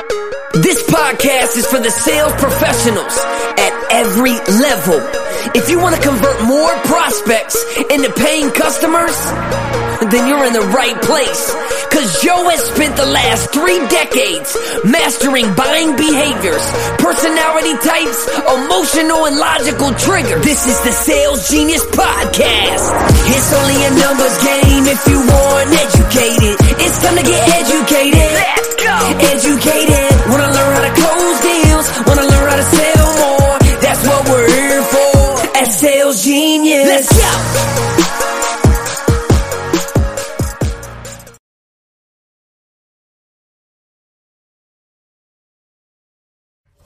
This podcast is for the sales professionals at every level. If you want to convert more prospects into paying customers, then you're in the right place. Cause Joe has spent the last three decades mastering buying behaviors, personality types, emotional and logical triggers. This is the Sales Genius Podcast. It's only a numbers game if you want educated. It's time to get educated. Educated. Wanna learn how to close deals. Wanna learn how to sell more. That's what we're here for at Sales Genius. Let's go.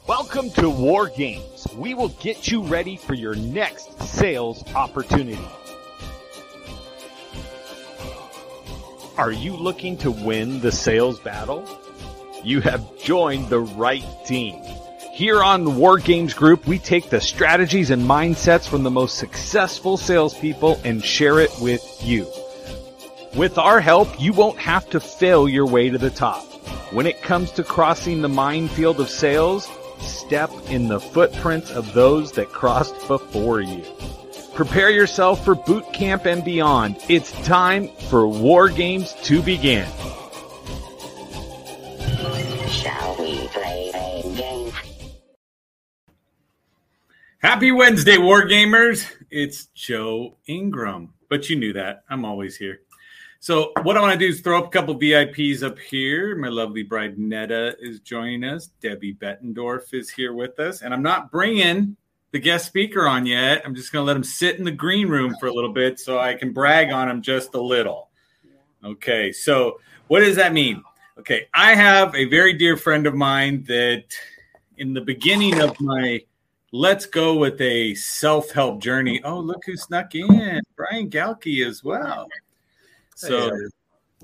Welcome to War Games. We will get you ready for your next sales opportunity. Are you looking to win the sales battle? You have joined the right team. Here on the War Games Group, we take the strategies and mindsets from the most successful salespeople and share it with you. With our help, you won't have to fail your way to the top. When it comes to crossing the minefield of sales, step in the footprints of those that crossed before you. Prepare yourself for boot camp and beyond. It's time for War Games to begin. Shall we play? Happy Wednesday, War Gamers. It's Joe Ingram, but you knew that. I'm always here. So, what I want to do is throw up a couple VIPs up here. My lovely bride Netta is joining us. Debbie Bettendorf is here with us, and I'm not bringing the guest speaker on yet. I'm just going to let him sit in the green room for a little bit so I can brag on him just a little. Okay, so what does that mean? Okay, I have a very dear friend of mine that in the beginning of my let's go with a self help journey. Oh, look who snuck in Brian Galkey as well. So,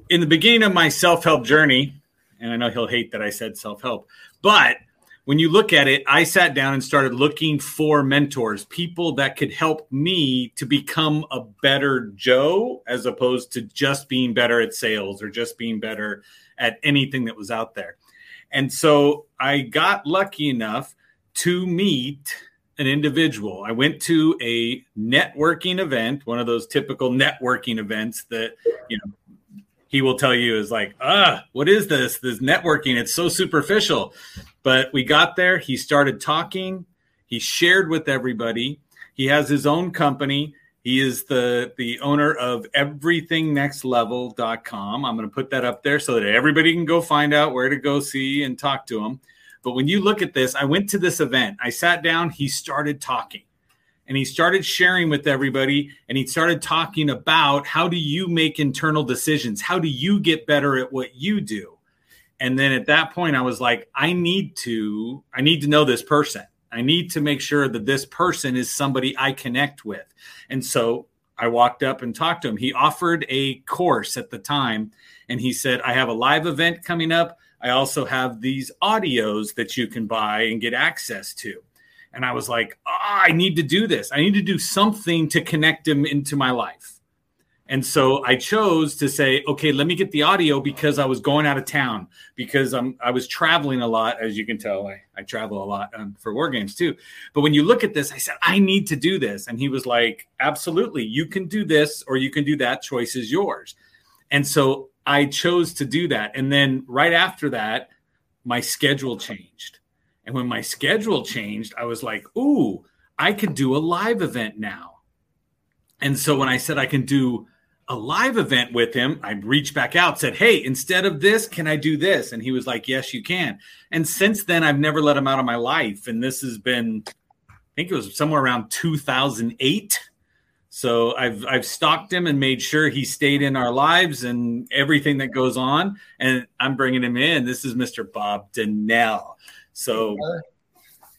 in the beginning of my self help journey, and I know he'll hate that I said self help, but when you look at it, I sat down and started looking for mentors, people that could help me to become a better Joe as opposed to just being better at sales or just being better at anything that was out there. And so I got lucky enough to meet an individual. I went to a networking event, one of those typical networking events that, you know, he will tell you is like, ah, what is this? This networking, it's so superficial. But we got there, he started talking, he shared with everybody. He has his own company. He is the the owner of everythingnextlevel.com. I'm going to put that up there so that everybody can go find out where to go see and talk to him. But when you look at this, I went to this event. I sat down, he started talking. And he started sharing with everybody and he started talking about how do you make internal decisions? How do you get better at what you do? And then at that point I was like I need to I need to know this person. I need to make sure that this person is somebody I connect with. And so I walked up and talked to him. He offered a course at the time and he said, I have a live event coming up. I also have these audios that you can buy and get access to. And I was like, oh, I need to do this. I need to do something to connect him into my life. And so I chose to say, okay, let me get the audio because I was going out of town because I'm I was traveling a lot, as you can tell. I, I travel a lot um, for war games too. But when you look at this, I said, I need to do this. And he was like, absolutely, you can do this or you can do that. Choice is yours. And so I chose to do that. And then right after that, my schedule changed. And when my schedule changed, I was like, ooh, I could do a live event now. And so when I said I can do a live event with him, I reached back out, said, Hey, instead of this, can I do this? And he was like, Yes, you can. And since then, I've never let him out of my life. And this has been, I think it was somewhere around 2008. So I've I've stalked him and made sure he stayed in our lives and everything that goes on. And I'm bringing him in. This is Mr. Bob Donnell. So,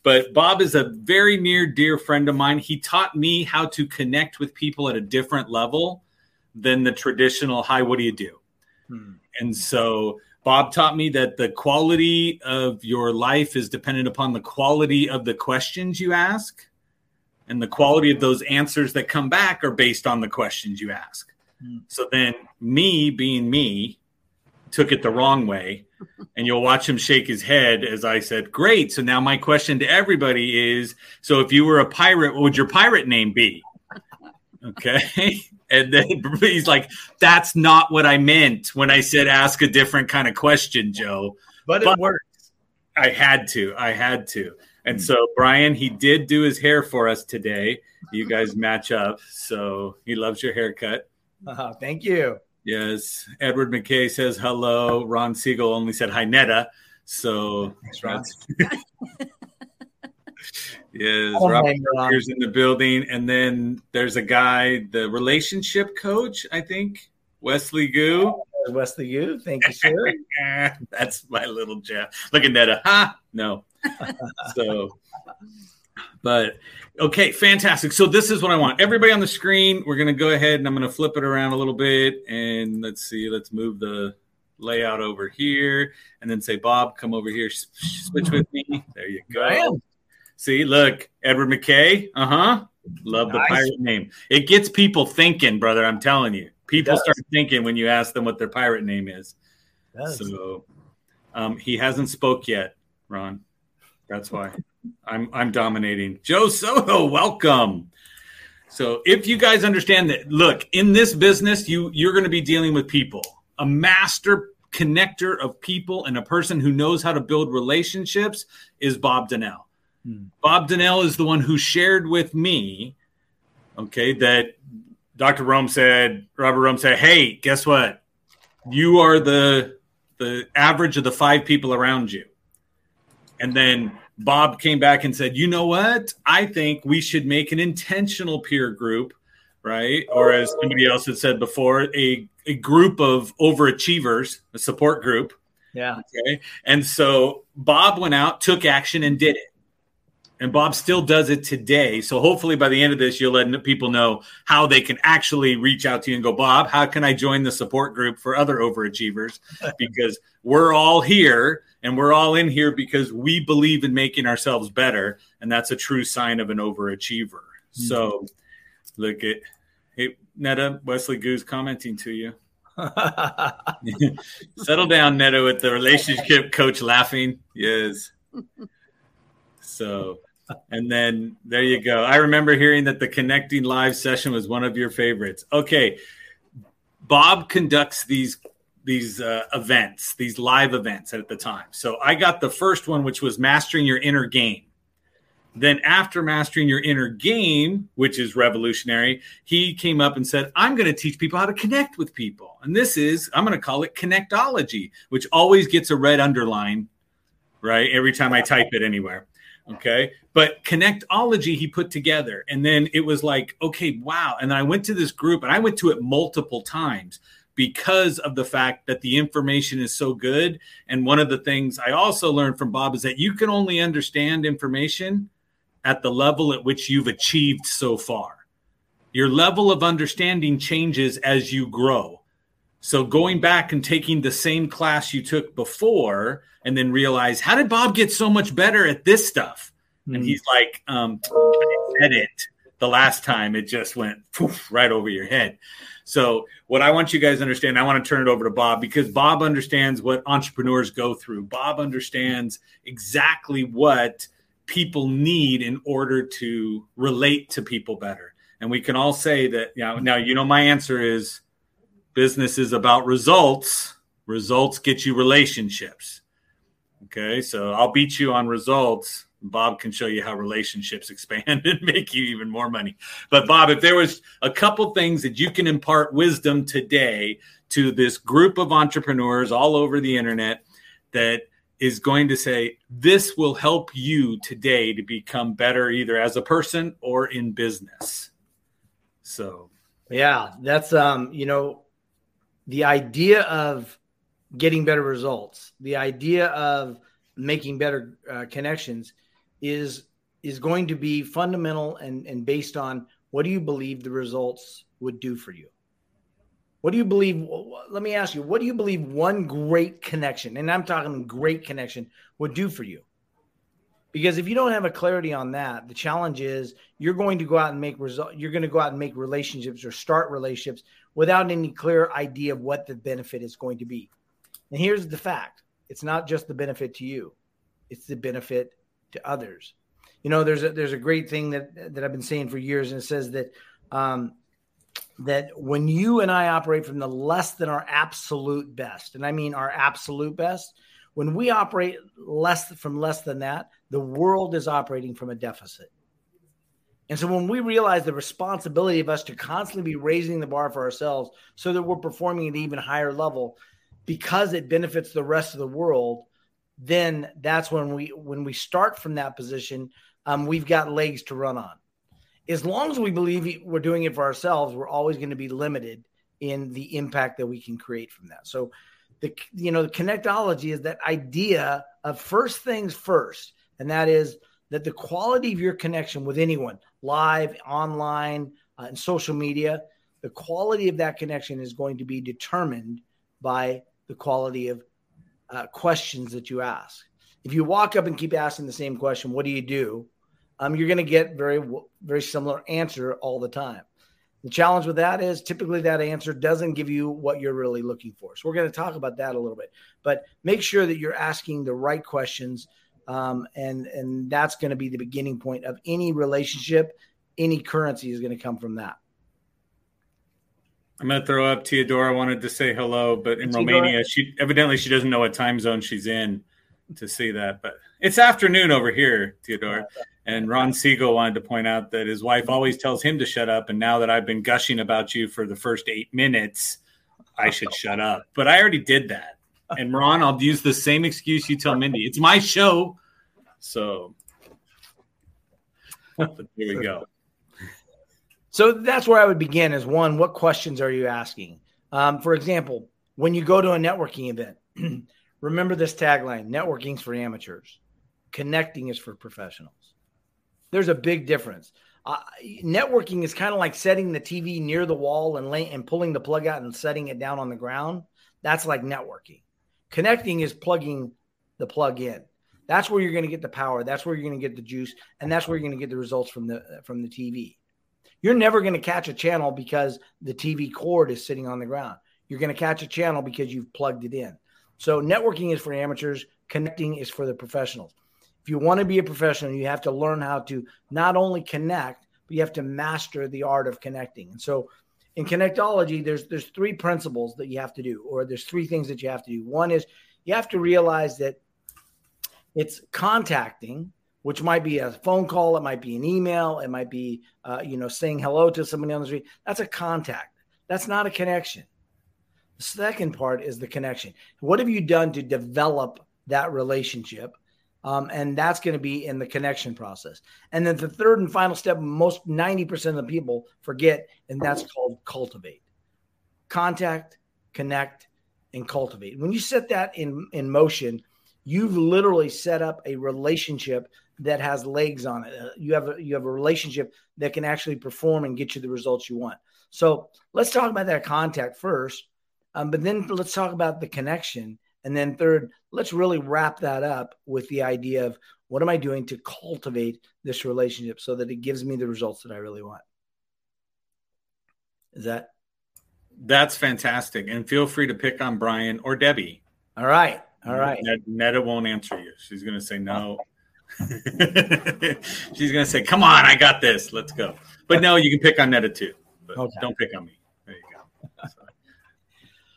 but Bob is a very near dear friend of mine. He taught me how to connect with people at a different level than the traditional hi what do you do hmm. and so bob taught me that the quality of your life is dependent upon the quality of the questions you ask and the quality of those answers that come back are based on the questions you ask hmm. so then me being me took it the wrong way and you'll watch him shake his head as I said, Great. So now my question to everybody is so if you were a pirate, what would your pirate name be? Okay. And then he's like, That's not what I meant when I said ask a different kind of question, Joe. But, but it works. I had to. I had to. And so Brian, he did do his hair for us today. You guys match up. So he loves your haircut. Uh, thank you. Yes. Edward McKay says hello. Ron Siegel only said hi, Netta. So Thanks, Ron. yes, Oh, Robert in the building. And then there's a guy, the relationship coach, I think, Wesley Goo. Oh, Wesley, you. Thank you, sir. That's my little Jeff. Look at Netta. Ha! No. so, but okay, fantastic. So this is what I want. Everybody on the screen, we're going to go ahead and I'm going to flip it around a little bit. And let's see, let's move the layout over here and then say, Bob, come over here. Switch with me. There you go. See, look, Edward McKay. Uh huh. Love the Nice. pirate name. It gets people thinking, brother. I'm telling you. People start thinking when you ask them what their pirate name is. So um, he hasn't spoke yet, Ron. That's why I'm I'm dominating. Joe Soto, welcome. So if you guys understand that, look, in this business, you you're going to be dealing with people, a master connector of people, and a person who knows how to build relationships is Bob Donnell. Hmm. Bob Donnell is the one who shared with me, okay, that Dr. Rome said, Robert Rome said, hey, guess what? You are the the average of the five people around you. And then Bob came back and said, you know what? I think we should make an intentional peer group, right? Or as somebody else had said before, a, a group of overachievers, a support group. Yeah. Okay. And so Bob went out, took action, and did it. And Bob still does it today. So hopefully by the end of this, you'll let people know how they can actually reach out to you and go, Bob, how can I join the support group for other overachievers? Because we're all here and we're all in here because we believe in making ourselves better. And that's a true sign of an overachiever. Mm-hmm. So look at hey Netta, Wesley Goo's commenting to you. Settle down, Netta, with the relationship coach laughing. Yes. So, and then there you go. I remember hearing that the connecting live session was one of your favorites. Okay, Bob conducts these these uh, events, these live events at the time. So I got the first one, which was mastering your inner game. Then after mastering your inner game, which is revolutionary, he came up and said, "I'm going to teach people how to connect with people." And this is I'm going to call it connectology, which always gets a red underline, right? Every time I type it anywhere. Okay. But connectology he put together. And then it was like, okay, wow. And then I went to this group and I went to it multiple times because of the fact that the information is so good. And one of the things I also learned from Bob is that you can only understand information at the level at which you've achieved so far. Your level of understanding changes as you grow. So going back and taking the same class you took before and then realize, how did Bob get so much better at this stuff? And Hmm. he's like, um, I said it the last time, it just went poof, right over your head. So, what I want you guys to understand, I want to turn it over to Bob because Bob understands what entrepreneurs go through. Bob understands exactly what people need in order to relate to people better. And we can all say that, you know, now, you know, my answer is business is about results. Results get you relationships. Okay. So I'll beat you on results. Bob can show you how relationships expand and make you even more money. But Bob, if there was a couple things that you can impart wisdom today to this group of entrepreneurs all over the internet that is going to say this will help you today to become better either as a person or in business. So, Yeah, that's um, you know, the idea of getting better results, the idea of making better uh, connections is is going to be fundamental and and based on what do you believe the results would do for you? What do you believe? Let me ask you, what do you believe one great connection, and I'm talking great connection, would do for you? Because if you don't have a clarity on that, the challenge is you're going to go out and make result. You're going to go out and make relationships or start relationships without any clear idea of what the benefit is going to be. And here's the fact: it's not just the benefit to you, it's the benefit to others. You know, there's a there's a great thing that that I've been saying for years, and it says that um, that when you and I operate from the less than our absolute best, and I mean our absolute best, when we operate less from less than that, the world is operating from a deficit. And so when we realize the responsibility of us to constantly be raising the bar for ourselves so that we're performing at an even higher level because it benefits the rest of the world, then that's when we when we start from that position, um, we've got legs to run on as long as we believe we're doing it for ourselves, we're always going to be limited in the impact that we can create from that. So the you know the connectology is that idea of first things first, and that is that the quality of your connection with anyone, live, online, uh, and social media, the quality of that connection is going to be determined by the quality of uh, questions that you ask. If you walk up and keep asking the same question, what do you do? um, you're going to get very very similar answer all the time. The challenge with that is typically that answer doesn't give you what you're really looking for. So we're going to talk about that a little bit, but make sure that you're asking the right questions, um, and and that's going to be the beginning point of any relationship. Any currency is going to come from that. I'm going to throw up Teodora wanted to say hello, but in Teodora. Romania, she evidently she doesn't know what time zone she's in to see that. But it's afternoon over here, Teodora. And Ron Siegel wanted to point out that his wife always tells him to shut up. And now that I've been gushing about you for the first eight minutes, I should shut up. But I already did that. And Ron, I'll use the same excuse you tell Mindy. It's my show. So here we go. So that's where I would begin is one, what questions are you asking? Um, for example, when you go to a networking event, remember this tagline networking's for amateurs, connecting is for professionals. There's a big difference. Uh, networking is kind of like setting the TV near the wall and lay, and pulling the plug out and setting it down on the ground. That's like networking. Connecting is plugging the plug in. That's where you're going to get the power. That's where you're going to get the juice, and that's where you're going to get the results from the from the TV. You're never going to catch a channel because the TV cord is sitting on the ground. You're going to catch a channel because you've plugged it in. So networking is for amateurs. Connecting is for the professionals if you want to be a professional, you have to learn how to not only connect, but you have to master the art of connecting. And so in connectology, there's there's three principles that you have to do, or there's three things that you have to do. One is you have to realize that it's contacting, which might be a phone call, it might be an email, it might be uh, you know saying hello to somebody on the street. That's a contact. That's not a connection. The second part is the connection. What have you done to develop that relationship? Um, and that's going to be in the connection process. And then the third and final step, most 90% of the people forget, and that's called cultivate. Contact, connect, and cultivate. When you set that in, in motion, you've literally set up a relationship that has legs on it. Uh, you have a, you have a relationship that can actually perform and get you the results you want. So let's talk about that contact first, um, but then let's talk about the connection and then third, let's really wrap that up with the idea of what am I doing to cultivate this relationship so that it gives me the results that I really want. Is that that's fantastic. And feel free to pick on Brian or Debbie. All right. All right. Netta won't answer you. She's going to say no. She's going to say, come on, I got this. Let's go. But no, you can pick on Netta too. But okay. don't pick on me. There you go.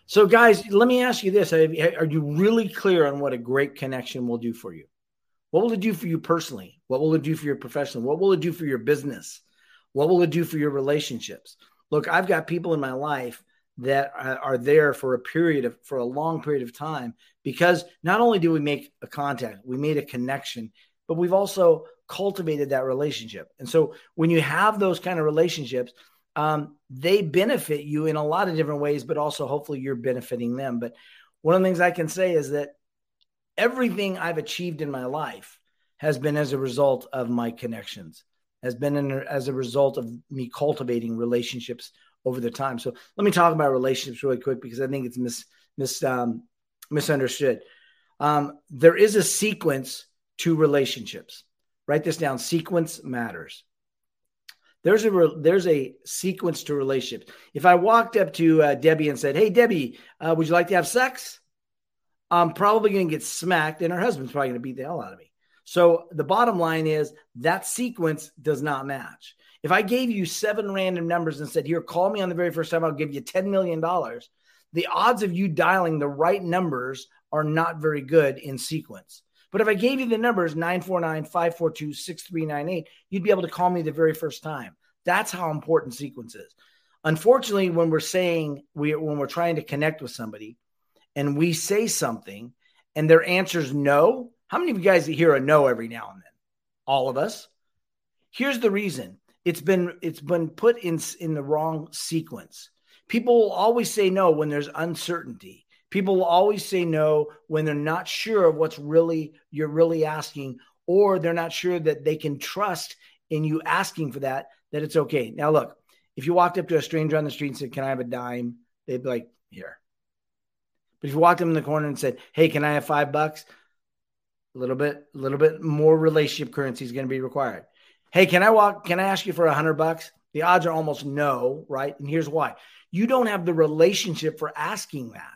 So, guys, let me ask you this: Are you really clear on what a great connection will do for you? What will it do for you personally? What will it do for your profession? What will it do for your business? What will it do for your relationships? Look, I've got people in my life that are there for a period of for a long period of time because not only do we make a contact, we made a connection, but we've also cultivated that relationship. And so when you have those kind of relationships, um, they benefit you in a lot of different ways, but also hopefully you're benefiting them. But one of the things I can say is that everything I've achieved in my life has been as a result of my connections, has been in, as a result of me cultivating relationships over the time. So let me talk about relationships really quick because I think it's mis, mis um, misunderstood. Um, there is a sequence to relationships. Write this down. Sequence matters. There's a there's a sequence to relationships. If I walked up to uh, Debbie and said, "Hey, Debbie, uh, would you like to have sex?" I'm probably going to get smacked, and her husband's probably going to beat the hell out of me. So the bottom line is that sequence does not match. If I gave you seven random numbers and said, Here, call me on the very first time, I'll give you $10 million, the odds of you dialing the right numbers are not very good in sequence. But if I gave you the numbers 949 542 6398, you'd be able to call me the very first time. That's how important sequence is. Unfortunately, when we're saying we when we're trying to connect with somebody and we say something and their answer is no, how many of you guys hear a no every now and then? All of us. Here's the reason. It's been it's been put in in the wrong sequence. People will always say no when there's uncertainty. People will always say no when they're not sure of what's really you're really asking, or they're not sure that they can trust in you asking for that, that it's okay. Now, look, if you walked up to a stranger on the street and said, Can I have a dime? They'd be like, Here. But if you walked them in the corner and said, Hey, can I have five bucks? A little bit, a little bit more relationship currency is going to be required. Hey, can I walk? Can I ask you for a hundred bucks? The odds are almost no, right? And here's why: you don't have the relationship for asking that.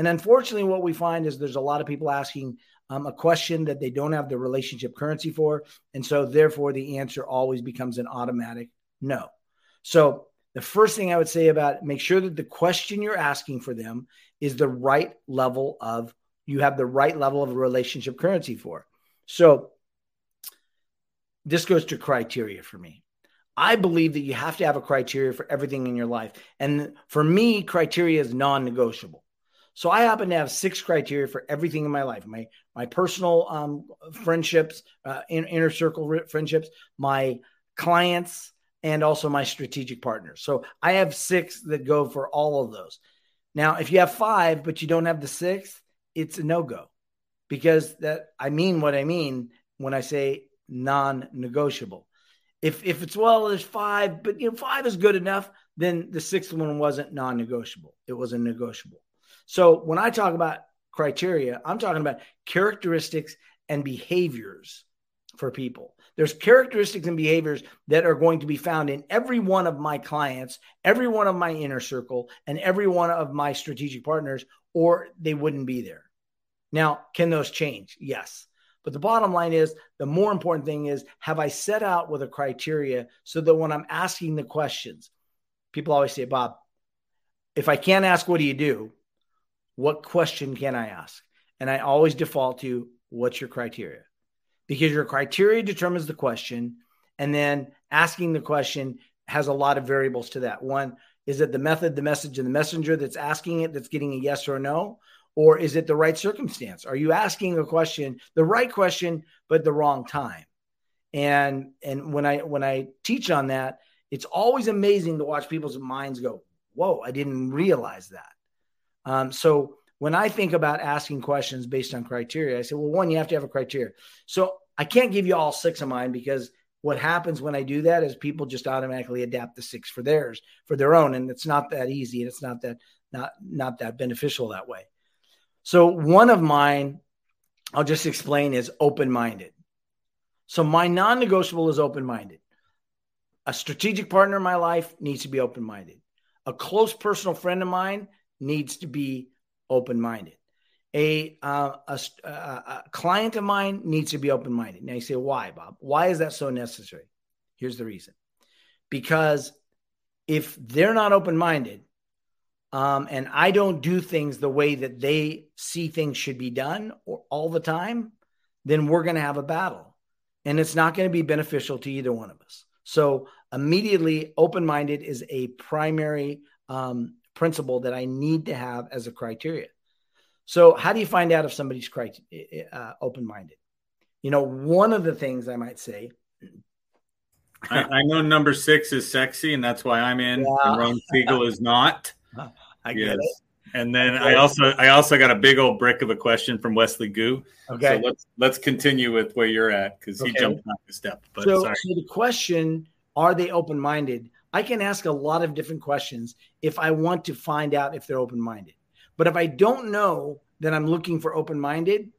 And unfortunately, what we find is there's a lot of people asking um, a question that they don't have the relationship currency for. And so, therefore, the answer always becomes an automatic no. So, the first thing I would say about make sure that the question you're asking for them is the right level of, you have the right level of relationship currency for. So, this goes to criteria for me. I believe that you have to have a criteria for everything in your life. And for me, criteria is non negotiable. So I happen to have six criteria for everything in my life: my my personal um, friendships, uh, in, inner circle friendships, my clients, and also my strategic partners. So I have six that go for all of those. Now, if you have five but you don't have the sixth, it's a no go, because that I mean what I mean when I say non-negotiable. If if it's well, there's five, but you know five is good enough. Then the sixth one wasn't non-negotiable; it was a negotiable. So when I talk about criteria, I'm talking about characteristics and behaviors for people. There's characteristics and behaviors that are going to be found in every one of my clients, every one of my inner circle, and every one of my strategic partners, or they wouldn't be there. Now, can those change? Yes. But the bottom line is the more important thing is have I set out with a criteria so that when I'm asking the questions, people always say, Bob, if I can't ask, what do you do? What question can I ask? And I always default to what's your criteria? Because your criteria determines the question. And then asking the question has a lot of variables to that. One, is it the method, the message, and the messenger that's asking it that's getting a yes or a no? Or is it the right circumstance? Are you asking a question, the right question, but the wrong time? And and when I when I teach on that, it's always amazing to watch people's minds go, "Whoa, I didn't realize that." Um, so when I think about asking questions based on criteria, I say, well, one, you have to have a criteria. So I can't give you all six of mine because what happens when I do that is people just automatically adapt the six for theirs, for their own. And it's not that easy. And it's not that, not, not that beneficial that way. So one of mine, I'll just explain is open-minded. So my non-negotiable is open-minded. A strategic partner in my life needs to be open-minded. A close personal friend of mine needs to be open minded. A, uh, a, a, client of mine needs to be open minded. Now you say, why, Bob? Why is that so necessary? Here's the reason because if they're not open minded, um, and I don't do things the way that they see things should be done or all the time, then we're going to have a battle. And it's not going to be beneficial to either one of us. So, immediately, open minded is a primary um, principle that I need to have as a criteria. So, how do you find out if somebody's uh, open minded? You know, one of the things I might say. I, I, know number six is sexy, and that's why I'm in. Yeah. And Ron Siegel is not. I get yes. it. And then I also I also got a big old brick of a question from Wesley Goo. Okay. So let's let's continue with where you're at because okay. he jumped off the step. But so, so the question: Are they open minded? I can ask a lot of different questions if I want to find out if they're open minded. But if I don't know that I'm looking for open minded,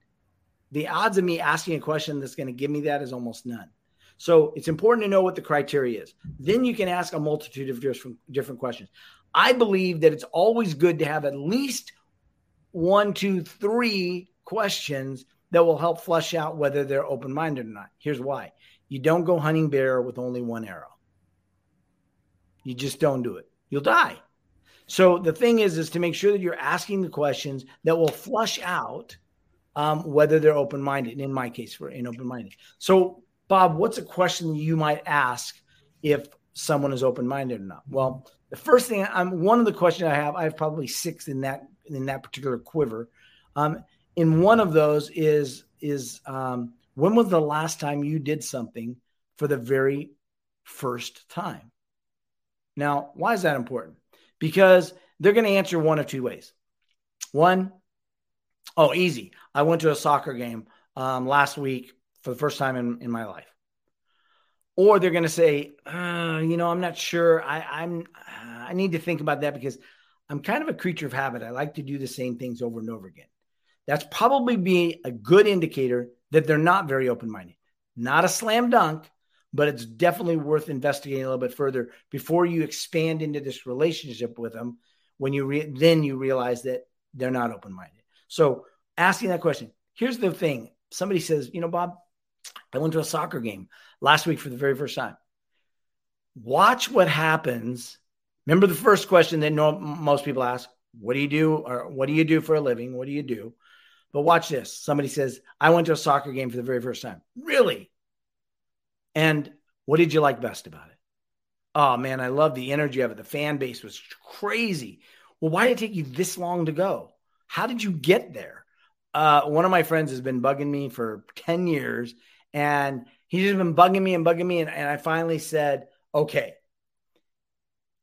the odds of me asking a question that's going to give me that is almost none. So it's important to know what the criteria is. Then you can ask a multitude of different, different questions. I believe that it's always good to have at least one, two, three questions that will help flush out whether they're open minded or not. Here's why you don't go hunting bear with only one arrow. You just don't do it. You'll die. So the thing is, is to make sure that you're asking the questions that will flush out um, whether they're open minded. And in my case, for in open minded. So, Bob, what's a question you might ask if someone is open minded or not? Well, the first thing I'm one of the questions I have, I have probably six in that in that particular quiver. Um, in one of those is is um, when was the last time you did something for the very first time? Now, why is that important? Because they're going to answer one of two ways. One, oh, easy. I went to a soccer game um, last week for the first time in, in my life. Or they're going to say, uh, you know, I'm not sure. I, I'm, I need to think about that because I'm kind of a creature of habit. I like to do the same things over and over again. That's probably be a good indicator that they're not very open minded. Not a slam dunk, but it's definitely worth investigating a little bit further before you expand into this relationship with them. When you re- then you realize that they're not open minded. So asking that question. Here's the thing: somebody says, you know, Bob, I went to a soccer game last week for the very first time. Watch what happens. Remember the first question that no, most people ask: What do you do, or what do you do for a living? What do you do? But watch this. Somebody says, I went to a soccer game for the very first time. Really? And what did you like best about it? Oh man, I love the energy of it. The fan base was crazy. Well, why did it take you this long to go? How did you get there? Uh, one of my friends has been bugging me for 10 years and he's just been bugging me and bugging me. And, and I finally said, okay,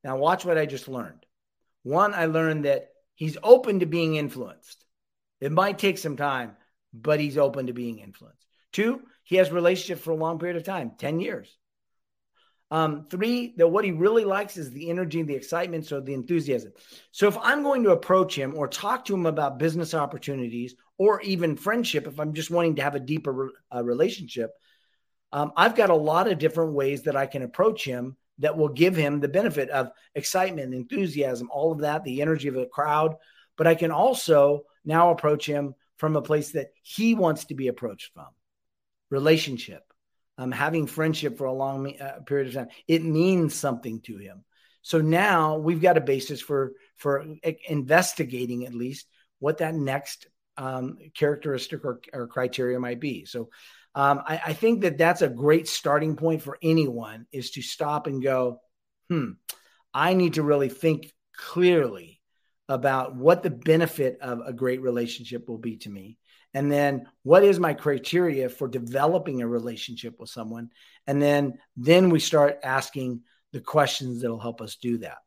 now watch what I just learned. One, I learned that he's open to being influenced. It might take some time, but he's open to being influenced. Two, he has relationship for a long period of time, 10 years. Um, three, that what he really likes is the energy, the excitement, so the enthusiasm. So if I'm going to approach him or talk to him about business opportunities or even friendship, if I'm just wanting to have a deeper uh, relationship, um, I've got a lot of different ways that I can approach him that will give him the benefit of excitement, enthusiasm, all of that, the energy of a crowd. But I can also now approach him from a place that he wants to be approached from relationship um, having friendship for a long uh, period of time it means something to him. So now we've got a basis for for investigating at least what that next um, characteristic or, or, criteria might be. So um, I, I think that that's a great starting point for anyone is to stop and go hmm i need to really think clearly about what the benefit of a great relationship will be to me and then what is my criteria for developing a relationship with someone? And then then we start asking the questions that'll help us do that.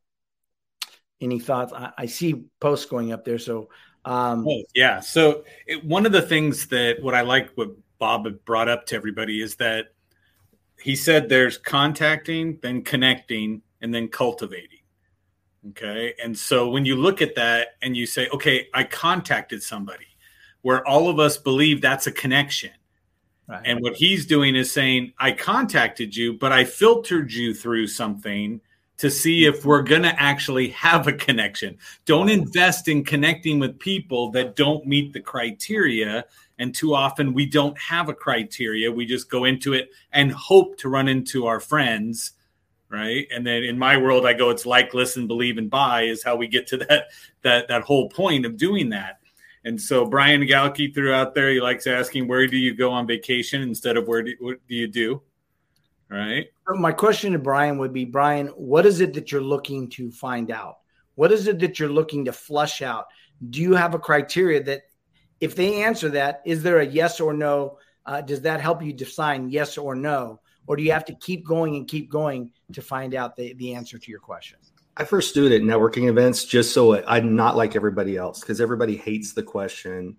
Any thoughts? I, I see posts going up there so um oh, yeah. So it, one of the things that what i like what bob brought up to everybody is that he said there's contacting then connecting and then cultivating. Okay. And so when you look at that and you say, okay, I contacted somebody, where all of us believe that's a connection. Right. And what he's doing is saying, I contacted you, but I filtered you through something to see if we're going to actually have a connection. Don't invest in connecting with people that don't meet the criteria. And too often we don't have a criteria. We just go into it and hope to run into our friends right and then in my world i go it's like listen believe and buy is how we get to that that that whole point of doing that and so brian galkey threw out there he likes asking where do you go on vacation instead of where do, what do you do? Right? My question to brian would be brian what is it that you're looking to find out? What is it that you're looking to flush out? Do you have a criteria that if they answer that is there a yes or no? Uh, does that help you define yes or no? Or do you have to keep going and keep going to find out the, the answer to your question? I first do it at networking events just so I'm not like everybody else because everybody hates the question,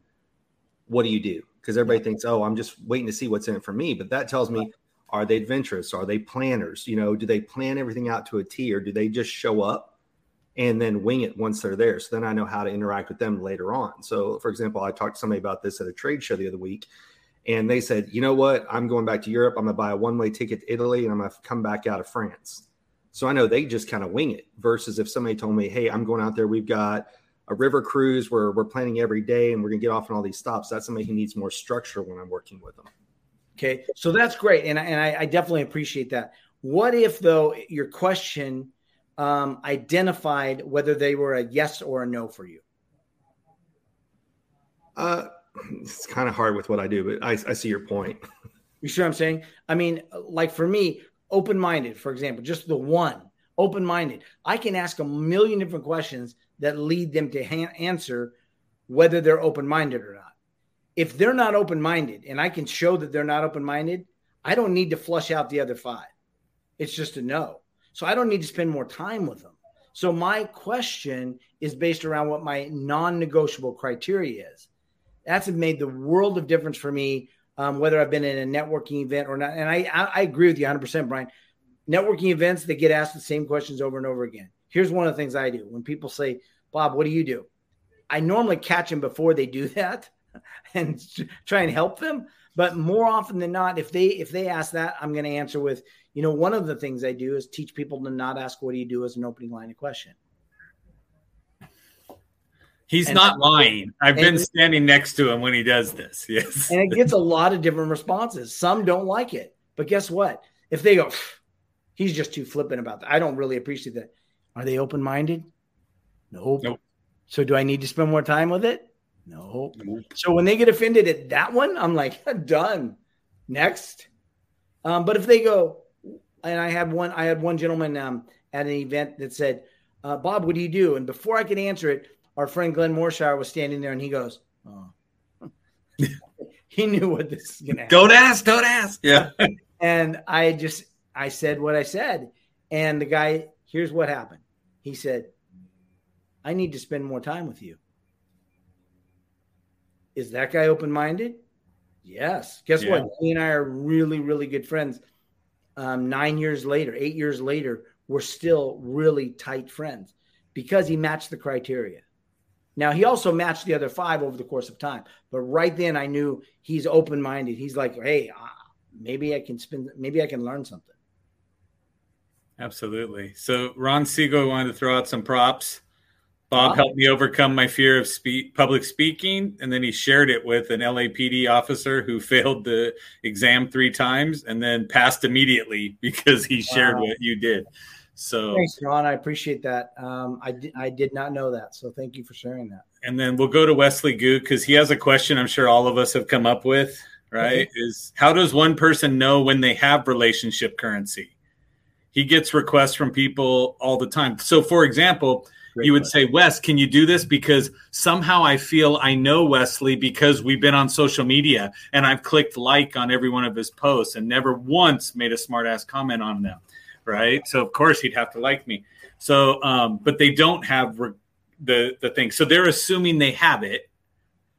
What do you do? Because everybody thinks, Oh, I'm just waiting to see what's in it for me. But that tells me, Are they adventurous? Are they planners? You know, do they plan everything out to a T or do they just show up and then wing it once they're there? So then I know how to interact with them later on. So, for example, I talked to somebody about this at a trade show the other week and they said, you know what? I'm going back to Europe. I'm going to buy a one way ticket to Italy and I'm going to come back out of France. So I know they just kind of wing it versus if somebody told me, hey, I'm going out there, we've got a river cruise where we're planning every day and we're going to get off on all these stops. That's somebody who needs more structure when I'm working with them. Okay, so that's great, and I, and I, I definitely appreciate that. What if though your question um, identified whether they were a yes or a no for you? Uh, it's kind of hard with what I do, but I, I see your point. You see what I'm saying? I mean, like for me, open minded, for example, just the one open minded. I can ask a million different questions that lead them to ha- answer whether they're open minded or not. If they're not open minded and I can show that they're not open minded, I don't need to flush out the other five. It's just a no. So I don't need to spend more time with them. So my question is based around what my non negotiable criteria is. That's made the world of difference for me, um, whether I've been in a networking event or not. And I, I, I agree with you 100%, Brian. Networking events, they get asked the same questions over and over again. Here's one of the things I do when people say, Bob, what do you do? I normally catch them before they do that and try and help them. But more often than not, if they if they ask that, I'm going to answer with, you know, one of the things I do is teach people to not ask what do you do as an opening line of question. He's And- not lying. I've been standing next to him when he does this. Yes. And it gets a lot of different responses. Some don't like it. But guess what? If they go, he's just too flippant about that. I don't really appreciate that. Are they open minded? Nope. Nope. So do I need to spend more time with it? No. Nope. So when they get offended at that one, I'm like, done. Next. Um, but if they go, and I had one, I had one gentleman um, at an event that said, uh, Bob, what do you do? And before I could answer it, our friend Glenn Morshower was standing there and he goes, Oh. he knew what this is gonna happen. Don't ask. Don't ask. Yeah. And I just I said what I said. And the guy, here's what happened. He said, I need to spend more time with you. Is that guy open minded? Yes. Guess Yeah. what? He and I are really, really good friends. Um, nine years later, eight years later, we're still really tight friends because he matched the criteria. Now he also matched the other five over the course of time, but right then I knew he's open minded. He's like, hey, maybe I can spend, maybe I can learn something. Absolutely. So Ron Siegel wanted to throw out some props. Bob Wow. helped me overcome my fear of spe- public speaking, and then he shared it with an LAPD officer who failed the exam three times and then passed immediately because he shared Wow. what you did. So, Thanks, Ron. I appreciate that. Um, I did, I did not know that, so thank you for sharing that. and then we'll go to Wesley Goo because he has a question I'm sure all of us have come up with. Right? Is how does one person know when they have relationship currency? He gets requests from people all the time. So, for example, Great you would question. say, Wes, can you do this? Because somehow I feel I know Wesley because we've been on social media and I've clicked like on every one of his posts and never once made a smart ass comment on them. Right. So, of course, he'd have to like me. So, um, but they don't have re- the, the thing. So they're assuming they have it.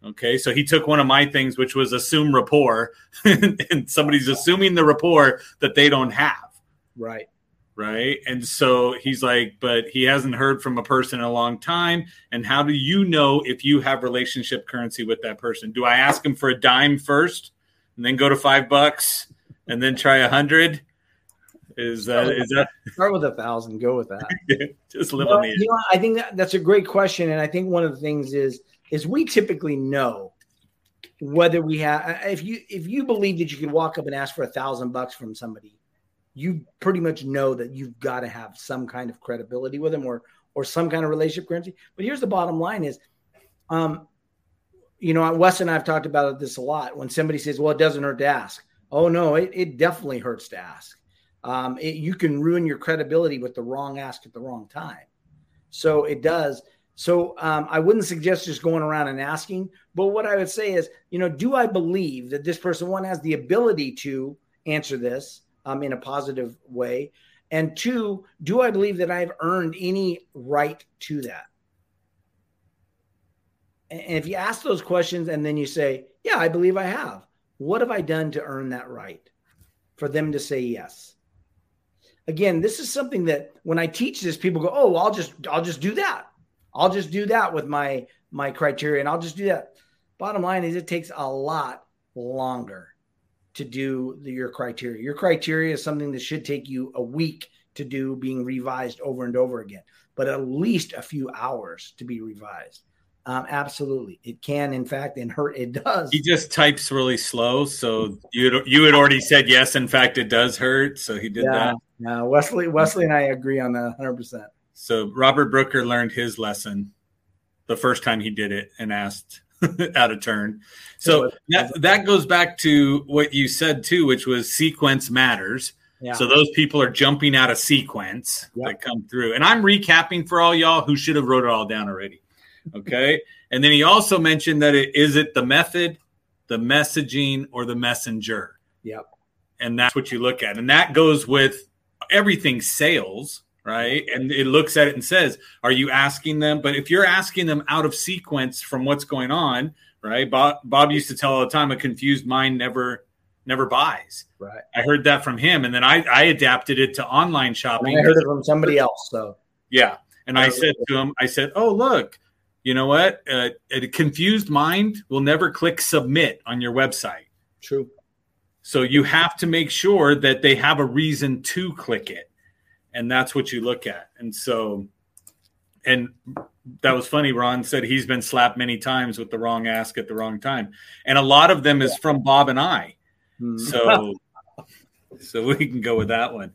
Okay. So he took one of my things, which was assume rapport, and somebody's assuming the rapport that they don't have right. right? And so he's like, but he hasn't heard from a person in a long time. And how do you know if you have relationship currency with that person? Do I ask him for a dime first and then go to five bucks and then try a hundred? Is that is that Start with a thousand. Go with that. just live on the you know, I think that, that's a great question, and I think one of the things is is we typically know whether we have if you if you believe that you can walk up and ask for a thousand bucks from somebody, you pretty much know that you've got to have some kind of credibility with them or or some kind of relationship currency. But here's the bottom line: is um, you know, Wes and I've talked about this a lot. When somebody says, "Well, it doesn't hurt to ask," oh no, it, it definitely hurts to ask. Um, it, you can ruin your credibility with the wrong ask at the wrong time. So it does. So um, I wouldn't suggest just going around and asking. But what I would say is, you know, do I believe that this person one has the ability to answer this um, in a positive way, and two, do I believe that I've earned any right to that? And if you ask those questions and then you say, "Yeah, I believe I have," what have I done to earn that right? For them to say yes again this is something that when i teach this people go oh i'll just i'll just do that i'll just do that with my my criteria and i'll just do that bottom line is it takes a lot longer to do the, your criteria your criteria is something that should take you a week to do being revised over and over again, but at least a few hours to be revised. Um, absolutely, it can. In fact, and hurt. It does. He just types really slow, so you you had already said yes. In fact, it does hurt, so he did yeah, that. Yeah. Wesley, Wesley, and I agree on that 100. percent So Robert Brooker learned his lesson the first time he did it and asked out of turn. So that that goes back to what you said too, which was sequence matters. Yeah. So those people are jumping out of sequence Yep. that come through. And I'm recapping for all y'all who should have wrote it all down already. Okay. and then he also mentioned that it is it the method, the messaging, or the messenger. Yep. And that's what you look at. And that goes with everything sales, right? And it looks at it and says, are you asking them? But if you're asking them out of sequence from what's going on, right? Bob, Bob used to tell all the time, a confused mind never never buys. Right. I heard that from him, and then I, I adapted it to online shopping. And I heard it from somebody else. So Yeah, and I said to him, I said, "Oh, look, you know what? Uh, a confused mind will never click submit on your website. true. So you have to make sure that they have a reason to click it, and that's what you look at. And so, and that was funny. Ron said he's been slapped many times with the wrong ask at the wrong time, and a lot of them is from Bob and I. Hmm. So, so we can go with that one.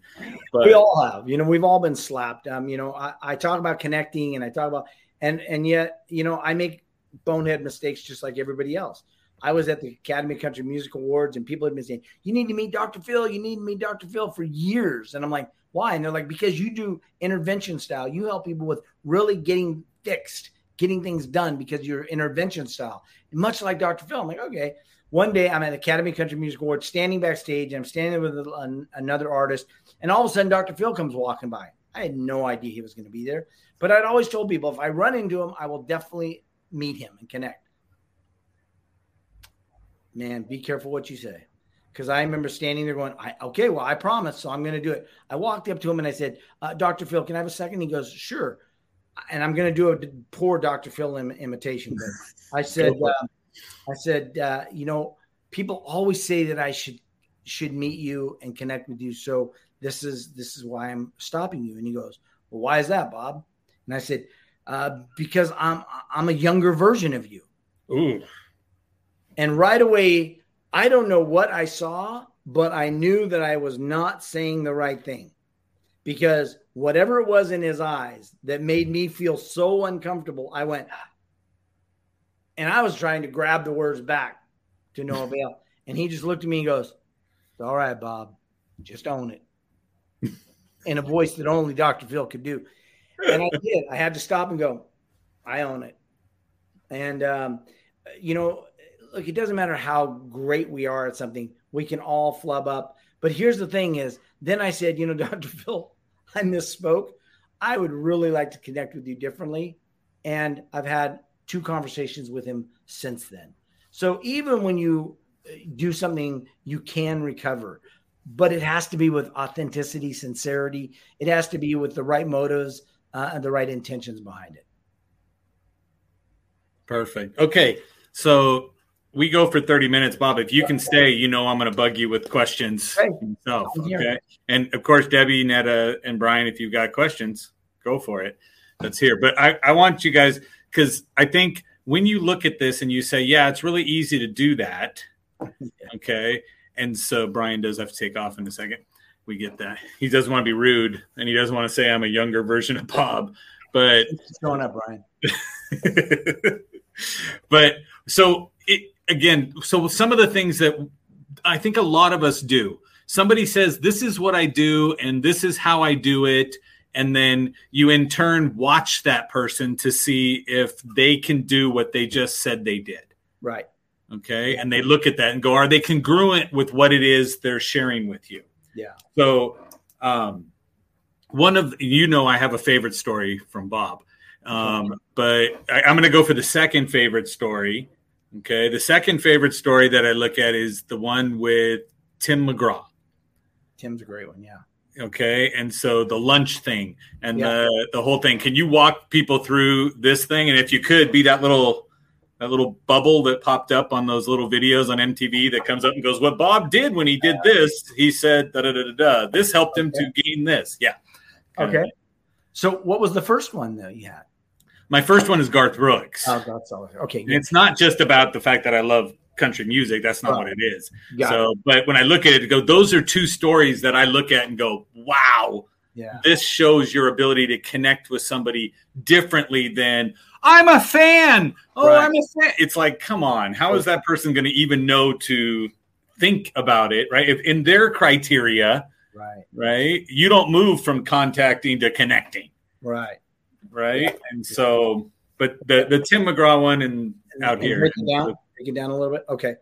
But we all have you know we've all been slapped um you know I, I talk about connecting and i talk about and and yet you know i make bonehead mistakes just like everybody else i was at the academy of country music awards and people had been saying you need to meet dr phil you need to meet dr phil for years and i'm like why and they're like because you do intervention style you help people with really getting fixed getting things done because you're intervention style much like dr phil i'm like okay one day I'm at Academy of Country Music Awards, standing backstage, and I'm standing with an, another artist, and all of a sudden Dr. Phil comes walking by. I had no idea he was going to be there, but I'd always told people if I run into him, I will definitely meet him and connect. Man, be careful what you say, because I remember standing there going, I, "Okay, well, I promise, so I'm going to do it." I walked up to him and I said, uh, "Dr. Phil, can I have a second? He goes, "Sure." And I'm going to do a poor Dr. Phil Im- imitation, but I said. Uh, I said, uh, you know, people always say that I should should meet you and connect with you. So this is this is why I'm stopping you. And he goes, well, why is that, Bob? And I said, uh, because I'm I'm a younger version of you. ooh, And right away, I don't know what I saw, but I knew that I was not saying the right thing because whatever it was in his eyes that made me feel so uncomfortable, I went, and I was trying to grab the words back to no avail. And he just looked at me and goes, "It's all right, Bob. Just own it. In a voice that only Dr. Phil could do. And I did. I had to stop and go, I own it. And, um, you know, look, it doesn't matter how great we are at something, we can all flub up. But here's the thing is, then I said, you know, Dr. Phil, I misspoke. I would really like to connect with you differently. And I've had two conversations with him since then. So even when you uh, do something, you can recover, but it has to be with authenticity, sincerity. It has to be with the right motives uh, and the right intentions behind it. perfect. Okay, so we go for 30 minutes, Bob. If you can stay, you know I'm going to bug you with questions Hey, himself. Okay, and of course, Debbie, Netta, and Brian, if you've got questions, go for it. That's here. But I, I want you guys because I think when you look at this and you say, yeah, it's really easy to do that. Okay. And so Brian does have to take off in a second. We get that. He doesn't want to be rude and he doesn't want to say I'm a younger version of Bob. But It's going up, Brian. but so again, so some of the things that I think a lot of us do. Somebody says, This is what I do, and this is how I do it. And then you in turn watch that person to see if they can do what they just said they did. Right. Okay. And they look at that and go, Are they congruent with what it is they're sharing with you? Yeah. So, um, one of you know, I have a favorite story from Bob, um, but I, I'm going to go for the second favorite story. Okay, the second favorite story that I look at is the one with Tim McGraw. Tim's a great one. Yeah. Okay, and so the lunch thing and Yeah. the the whole thing. Can you walk people through this thing? And if you could, be that little that little bubble that popped up on those little videos on MTV that comes up and goes, "What Bob did when he did this, he said da da da da da. This helped him to gain this." Yeah. kind Okay. So what was the first one though you had? My first one is Garth Brooks. Oh, that's all. Okay. And it's not just about the fact that I love country music. That's not Right. what it is. Got it. so, but when I look at it, go, those are two stories that I look at and go, wow, Yeah. this shows your ability to connect with somebody differently than I'm a fan. Oh, Right. I'm a fan. It's like, come on, how is that person going to even know to think about it, right? If in their criteria, Right. right, you don't move from contacting to connecting, Right. Right? And so, but the the Tim McGraw one and out And here, Break it down. Break it down a little bit. Okay.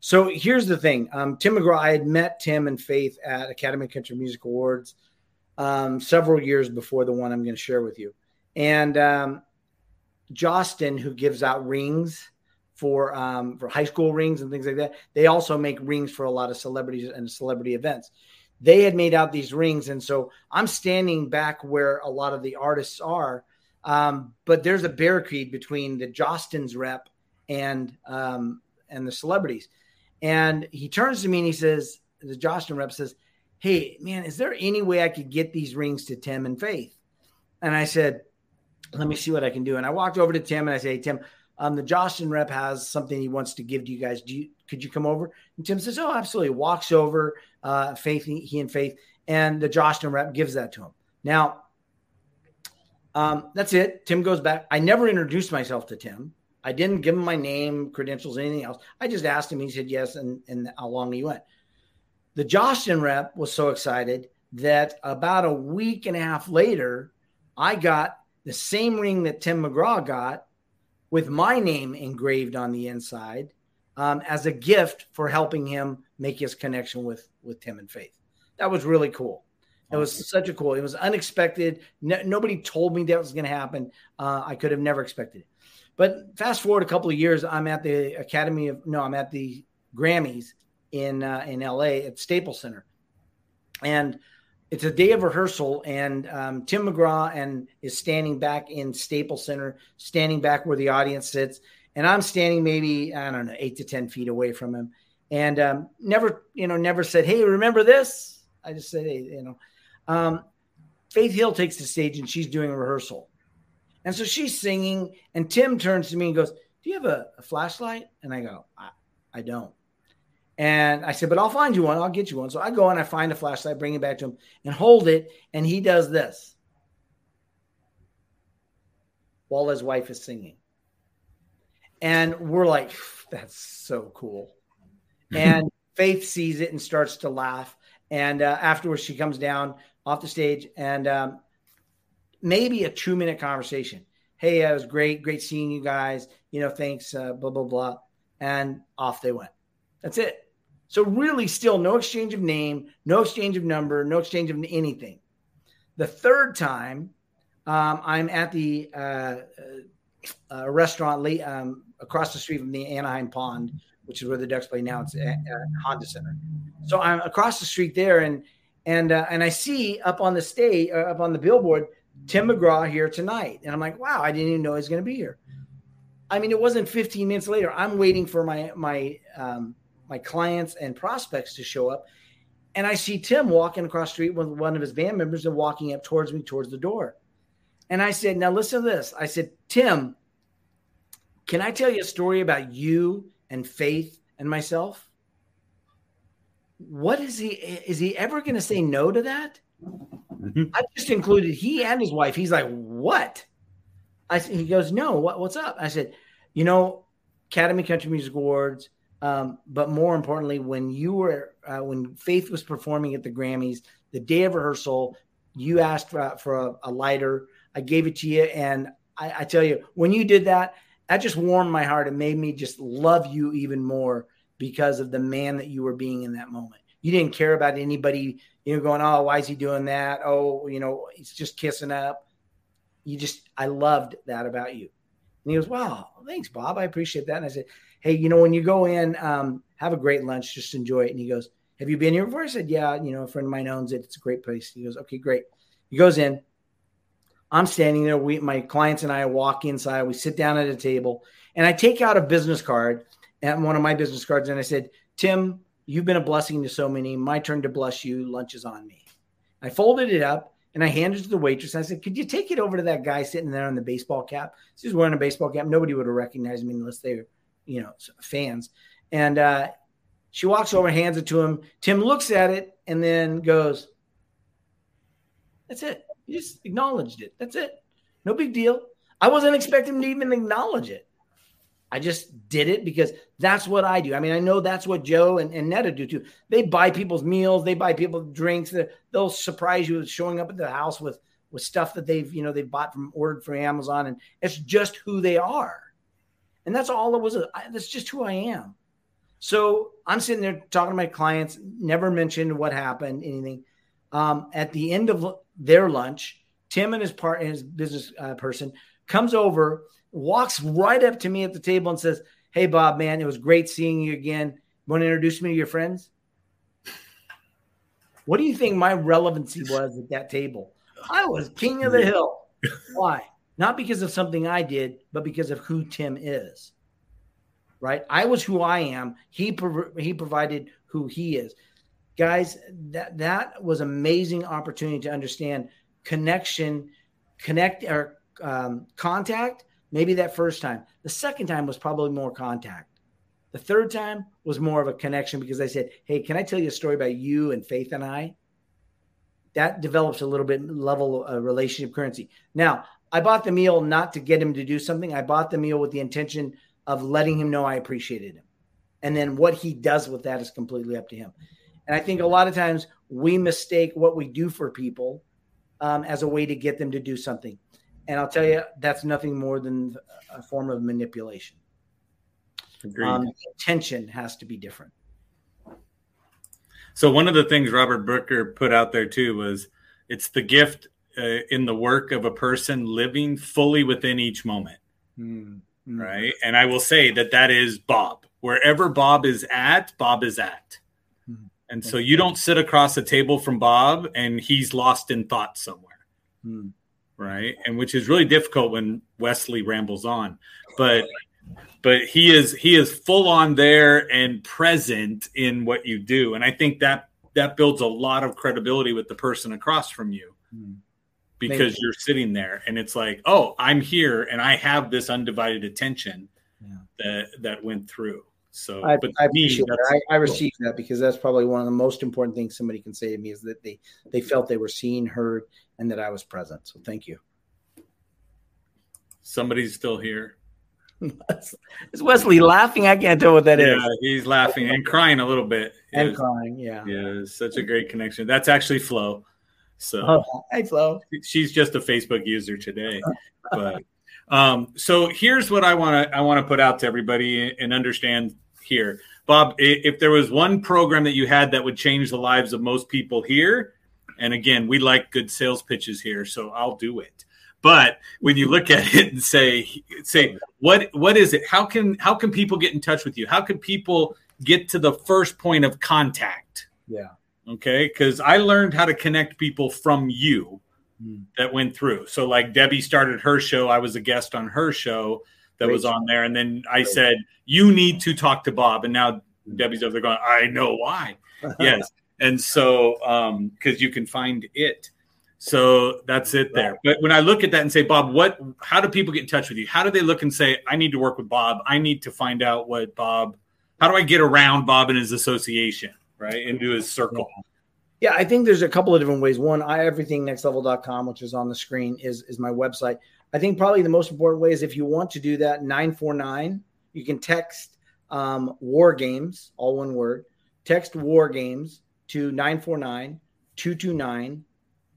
So here's the thing. Um, Tim McGraw, I had met Tim and Faith at Academy of Country Music Awards um, several years before the one I'm going to share with you. And um, Jostens, who gives out rings for um, for high school rings and things like that, they also make rings for a lot of celebrities and celebrity events. They had made out these rings, and so I'm standing back where a lot of the artists are, um, but there's a barricade between the Jostens rep and um, and the celebrities. And he turns to me and he says, the Jostens rep says, Hey, man, is there any way I could get these rings to Tim and Faith? And I said, Let me see what I can do. And I walked over to Tim and I say, Hey, Tim, um, the Jostens rep has something he wants to give to you guys. Do you could you come over? And Tim says, Oh, absolutely. Walks over, uh, Faith, he and Faith, and the Jostens rep gives that to him. Now, um, that's it. Tim goes back. I never introduced myself to Tim. I didn't give him my name, credentials, anything else. I just asked him. He said yes, and and how long he went. The Jostens rep was so excited that about a week and a half later, I got the same ring that Tim McGraw got with my name engraved on the inside um, as a gift for helping him make his connection with with Tim and Faith. That was really cool. It was such a cool. It was unexpected. No, nobody told me that was going to happen. Uh, I could have never expected it. But fast forward a couple of years, I'm at the Academy of no, I'm at the Grammys in uh, in LA at Staples Center, and it's a day of rehearsal. And um, Tim McGraw and is standing back in Staples Center, standing back where the audience sits, and I'm standing maybe I don't know eight to ten feet away from him, and um, never you know never said, "Hey, remember this?" I just said, "Hey, you know." Um, Faith Hill takes the stage and she's doing a rehearsal. And so she's singing, and Tim turns to me and goes, Do you have a, a flashlight? And I go, I, I don't. And I said, But I'll find you one. I'll get you one. So I go and I find a flashlight, bring it back to him, and hold it. And he does this while his wife is singing. And we're like, That's so cool. And Faith sees it and starts to laugh. And uh, afterwards, she comes down off the stage and um, maybe a two minute conversation. Hey, it was great, great seeing you guys. You know, thanks, uh, blah, blah, blah. And off they went. That's it. So, really, still no exchange of name, no exchange of number, no exchange of anything. The third time, um, I'm at the uh, uh, restaurant late, um, across the street from the Anaheim Pond, which is where the Ducks play now. It's at, at Honda Center. So I'm across the street there, and and uh, and I see up on the stage, uh, up on the billboard, Tim McGraw here tonight, and I'm like, wow, I didn't even know he's going to be here. I mean, it wasn't 15 minutes later. I'm waiting for my my um, my clients and prospects to show up, and I see Tim walking across the street with one of his band members and walking up towards me towards the door. And I said, now listen to this. I said, Tim, can I tell you a story about you and Faith and myself? What is he? Is he ever going to say no to that? I just included he and his wife. He's like, what? I said, he goes, no. What, what's up? I said, you know, Academy Country Music Awards. Um, but more importantly, when you were uh, when Faith was performing at the Grammys, the day of rehearsal, you asked for, for a, a lighter. I gave it to you, and I, I tell you, when you did that, that just warmed my heart. It made me just love you even more because of the man that you were being in that moment. You didn't care about anybody, you know, going, oh, why is he doing that? Oh, you know, he's just kissing up. You just, I loved that about you. And he goes, wow, thanks, Bob. I appreciate that. And I said, hey, you know, when you go in, um, have a great lunch, just enjoy it. And he goes, have you been here before? I said, yeah, you know, a friend of mine owns it. It's a great place. He goes, okay, great. He goes in. I'm standing there. We, my clients and I walk inside. We sit down at a table, and I take out a business card and one of my business cards, and I said, "Tim, you've been a blessing to so many. My turn to bless you. Lunch is on me." I folded it up, And I handed it to the waitress. I said, Could you take it over to that guy sitting there in the baseball cap? He's wearing a baseball cap. Nobody would have recognized me unless they were, you know, fans. And uh, she walks over, hands it to him. Tim looks at it and then goes, That's it. He just acknowledged it. That's it. No big deal. I wasn't expecting him to even acknowledge it. I just did it because that's what I do. I mean, I know that's what Joe and, and Netta do too. They buy people's meals, they buy people drinks. They'll surprise you with showing up at the house with with stuff that they've you know they bought from ordered from Amazon, and it's just who they are. And that's all it was. That's just who I am. So I'm sitting there talking to my clients. Never mentioned what happened, anything. Um, at the end of their lunch, Tim and his part, his business uh, person, comes over walks right up to me at the table and says, Hey, Bob, man, it was great seeing you again. Want to introduce me to your friends? What do you think my relevancy was at that table? I was king of the hill. Why? Not because of something I did, but because of who Tim is. Right? I was who I am. He prov- he provided who he is. Guys, that that was amazing opportunity to understand connection, connect or um, contact Maybe that first time. The second time was probably more contact. The third time was more of a connection because I said, Hey, can I tell you a story about you and Faith and I? That develops a little bit level of relationship currency. Now, I bought the meal not to get him to do something. I bought the meal with the intention of letting him know I appreciated him. And then what he does with that is completely up to him. And I think a lot of times we mistake what we do for people um, as a way to get them to do something. And I'll tell you, that's nothing more than a form of manipulation. Agreed. Um, intention has to be different. So one of the things Robert Brooker put out there too was it's the gift uh, in the work of a person living fully within each moment. Mm-hmm. Right. And I will say that that is Bob. Wherever Bob is at, Bob is at. Mm-hmm. And so you don't sit across a table from Bob and he's lost in thought somewhere. Mm-hmm right? And which is really difficult when Wesley rambles on, but but he is he is full on there and present in what you do, and I think that that builds a lot of credibility with the person across from you Hmm. because you're sitting there and it's like, oh, I'm here and I have this undivided attention Yeah. that that went through. So, I, I me, appreciate that. I, I received that because that's probably one of the most important things somebody can say to me is that they they felt they were seen, heard, and that I was present. So thank you. somebody's still here. Is Wesley laughing? I can't tell what that is. yeah, he's laughing and crying a little bit. And was- crying. Yeah. Yeah, such a great connection. That's actually Flo. So Oh, hey, Flo. she's just a Facebook user today. But um, so here's what I want to I want to put out to everybody and understand here, Bob. If there was one program that you had that would change the lives of most people here, and again, we like good sales pitches here, so I'll do it. But when you look at it and say say what what is it? How can how can people get in touch with you? How can people get to the first point of contact? Yeah. okay because i learned how to connect people from you Hmm. that went through. So like debbie started her show i was a guest on her show that Great. was on there and then i said you need to talk to bob and now debbie's over there going i know why. Yes. And so um because you can find it. So that's it there. But when i look at that and say bob what how do people get in touch with you? How do they look and say i need to work with bob. I need to find out what bob how do i get around bob and his association? Right? Into his circle Yeah, I think there's a couple of different ways. One, I everythingnextlevel.com, which is on the screen, is is my website. I think probably the most important way is if you want to do that, 949, you can text um, war games, all one word, text war games to 949 229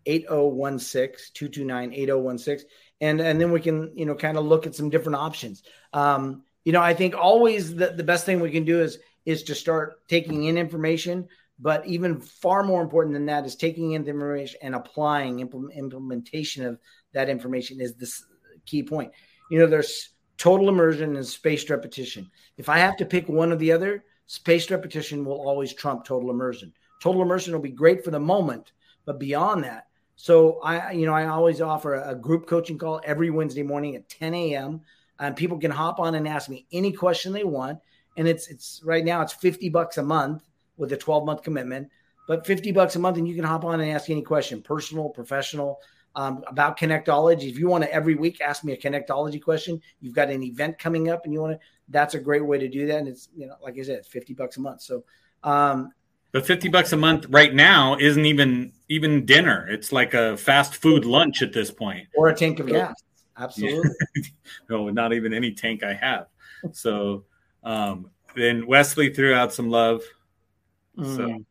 8016 229 8016 and and then we can you know kind of look at some different options um you know i think always the, the best thing we can do is is to start taking in information but even far more important than that is taking in the information and applying implement, implementation of that information is this key point. You know there's total immersion and spaced repetition. If i have to pick one or the other spaced repetition will always trump total immersion. Total immersion will be great for the moment but beyond that so i you know i always offer a, group coaching call every wednesday morning at 10 a.m and people can hop on and ask me any question they want and it's it's right now it's 50 bucks a month with a 12 month commitment but 50 bucks a month and you can hop on and ask any question, personal, professional, um, about connectology. If you want to every week ask me a connectology question, you've got an event coming up and you want to, that's a great way to do that. And it's, you know, like I said, 50 bucks a month. So, um, But 50 bucks a month right now isn't even even dinner. It's like a fast food lunch at this point. or a tank of gas. Absolutely. No, not even any tank I have. So um then Wesley threw out some love. So Mm.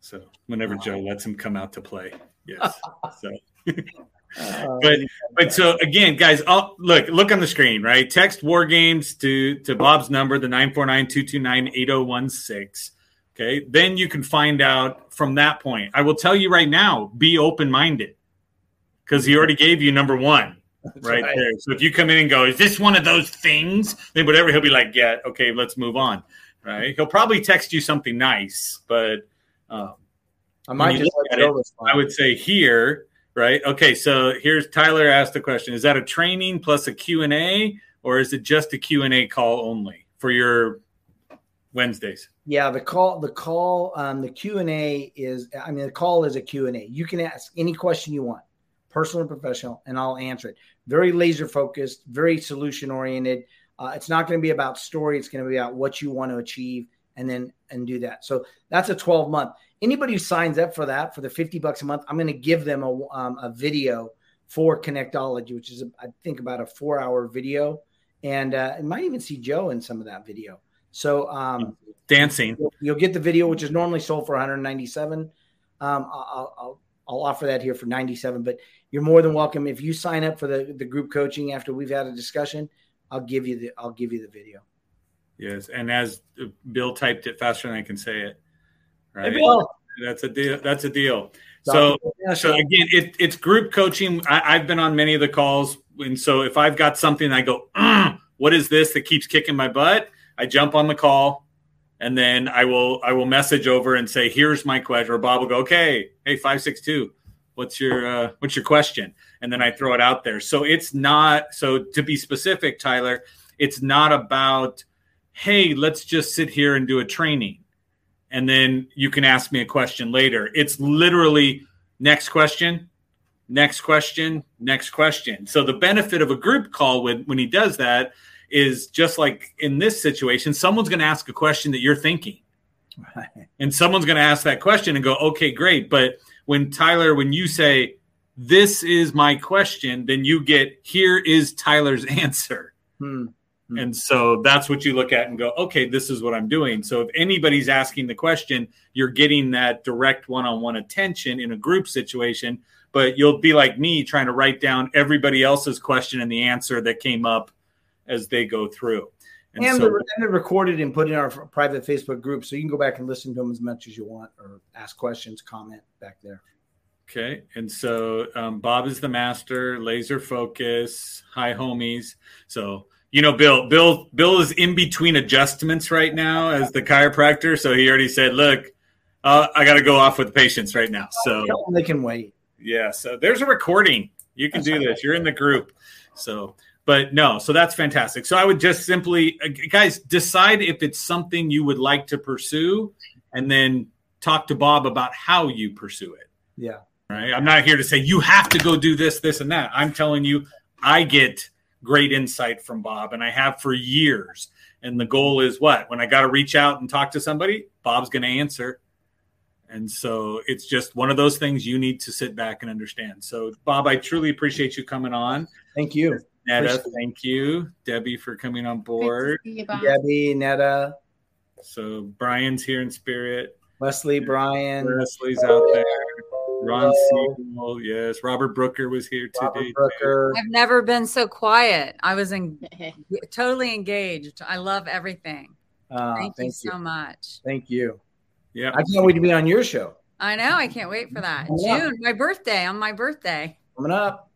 so whenever Joe lets him come out to play. Yes. So Uh, but but so again, guys, I'll, look look on the screen, right? Text war games to to Bob's number, the 949-229-8016. Okay. Then you can find out from that point. I will tell you right now, be open-minded. Because he already gave you number one right, right. there. So if you come in and go, is this one of those things? Then whatever he'll be like, yeah, okay, let's move on. Right. He'll probably text you something nice, but um, I might just let it. I would say here, right? Okay, so here's Tyler asked the question: Is that a training plus a Q and A, or is it just a Q and A call only for your Wednesdays? Yeah, the call, the call, um, the Q and A is. I mean, the call is a Q and A. You can ask any question you want, personal or professional, and I'll answer it. Very laser focused, very solution oriented. Uh, it's not going to be about story. It's going to be about what you want to achieve, and then and do that. So that's a twelve month. Anybody who signs up for that for the fifty bucks a month, I'm going to give them a um, a video for Connectology, which is I think about a four hour video, and uh, I might even see Joe in some of that video. So um, Dancing. You'll, you'll get the video, which is normally sold for 197. Um, I'll, I'll I'll offer that here for 97. But you're more than welcome if you sign up for the the group coaching after we've had a discussion. I'll give you the I'll give you the video. Yes, and as Bill typed it faster than I can say it. Right. Bill. That's a deal. That's a deal. So so again, it, it's group coaching. I, I've been on many of the calls, and so if I've got something, I go, "Ugh, "What is this that keeps kicking my butt?" I jump on the call, and then I will I will message over and say, "Here's my question." Or Bob will go, "Okay, hey five six two, what's your uh, what's your question?" And then I throw it out there. So it's not so to be specific, Tyler. It's not about, "Hey, let's just sit here and do a training." and then you can ask me a question later. It's literally next question, next question, next question. So the benefit of a group call when when he does that is just like in this situation, someone's going to ask a question that you're thinking. And someone's going to ask that question and go, "Okay, great." But when Tyler when you say this is my question, then you get here is Tyler's answer. Hmm. And so that's what you look at and go, okay, this is what I'm doing. So if anybody's asking the question, you're getting that direct one on one attention in a group situation. But you'll be like me trying to write down everybody else's question and the answer that came up as they go through. And, And, so, they're, and they're recorded and put in our private Facebook group, so you can go back and listen to them as much as you want, or ask questions, comment back there. Okay. And so um, Bob is the master, laser focus, high homies. So you know, Bill, Bill, Bill is in between adjustments right now as the chiropractor. So he already said, look, uh, I got to go off with patients right now. So they can wait. yeah, so there's a recording. You can do this. You're in the group. So, but no, so that's fantastic. So I would just simply, uh, guys, decide if it's something you would like to pursue, and then talk to Bob about how you pursue it. Yeah. Right. I'm not here to say you have to go do this, this, and that. I'm telling you, I get great insight from Bob, and I have for years. And the goal is what? When I got to reach out and talk to somebody, Bob's going to answer. And so it's just one of those things you need to sit back and understand. So, Bob, I truly appreciate you coming on. Thank you. Netta, Appreciate thank you. Debbie for coming on board. Debbie, Netta, So, Brian's here in spirit. Wesley, Brian, Leslie's out there. Ron Siegel, yes. Robert Brooker was here Robert today. Brooker. I've never been so quiet. I was in, totally engaged. I love everything. Uh, Thank, you thank so much. Thank you. Yeah. I can't wait to be on your show. I know. I can't wait for that. Yeah. June, my birthday, on my birthday. Coming up.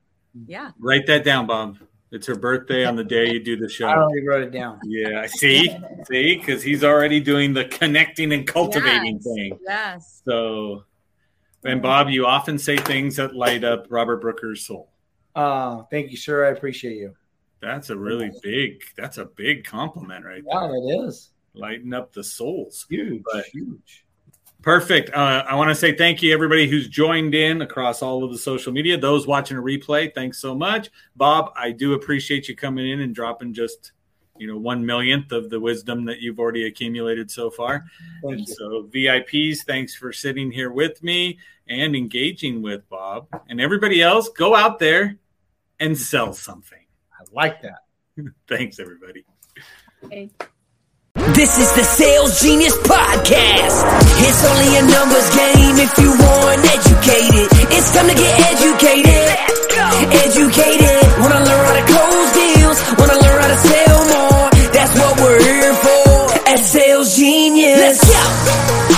Yeah. Write that down, Bob. It's her birthday on the day you do the show. I show. already wrote it down. Yeah, see, see, because he's already doing the connecting and cultivating Yes. thing. Yes. So, and Bob, you often say things that light up Robert Brooker's soul. Uh, thank you, sir. I appreciate you. That's a really big. That's a big compliment right Yeah, there. it is Lighting up the souls. huge, But- huge. Perfect. Uh, I want to say thank you, everybody who's joined in across all of the social media. Those watching a replay, thanks so much. Bob, I do appreciate you coming in and dropping just you know one millionth of the wisdom that you've already accumulated so far Thank and you. so vips thanks for sitting here with me and engaging with bob and everybody else go out there and sell something i like that thanks everybody okay. This is the Sales Genius Podcast. It's only a numbers game if you want educated. It's time to get educated. Educated. Wanna learn how to close sales, wanna learn how to sell more. That's what we're here for. At Sales Genius. Let's go.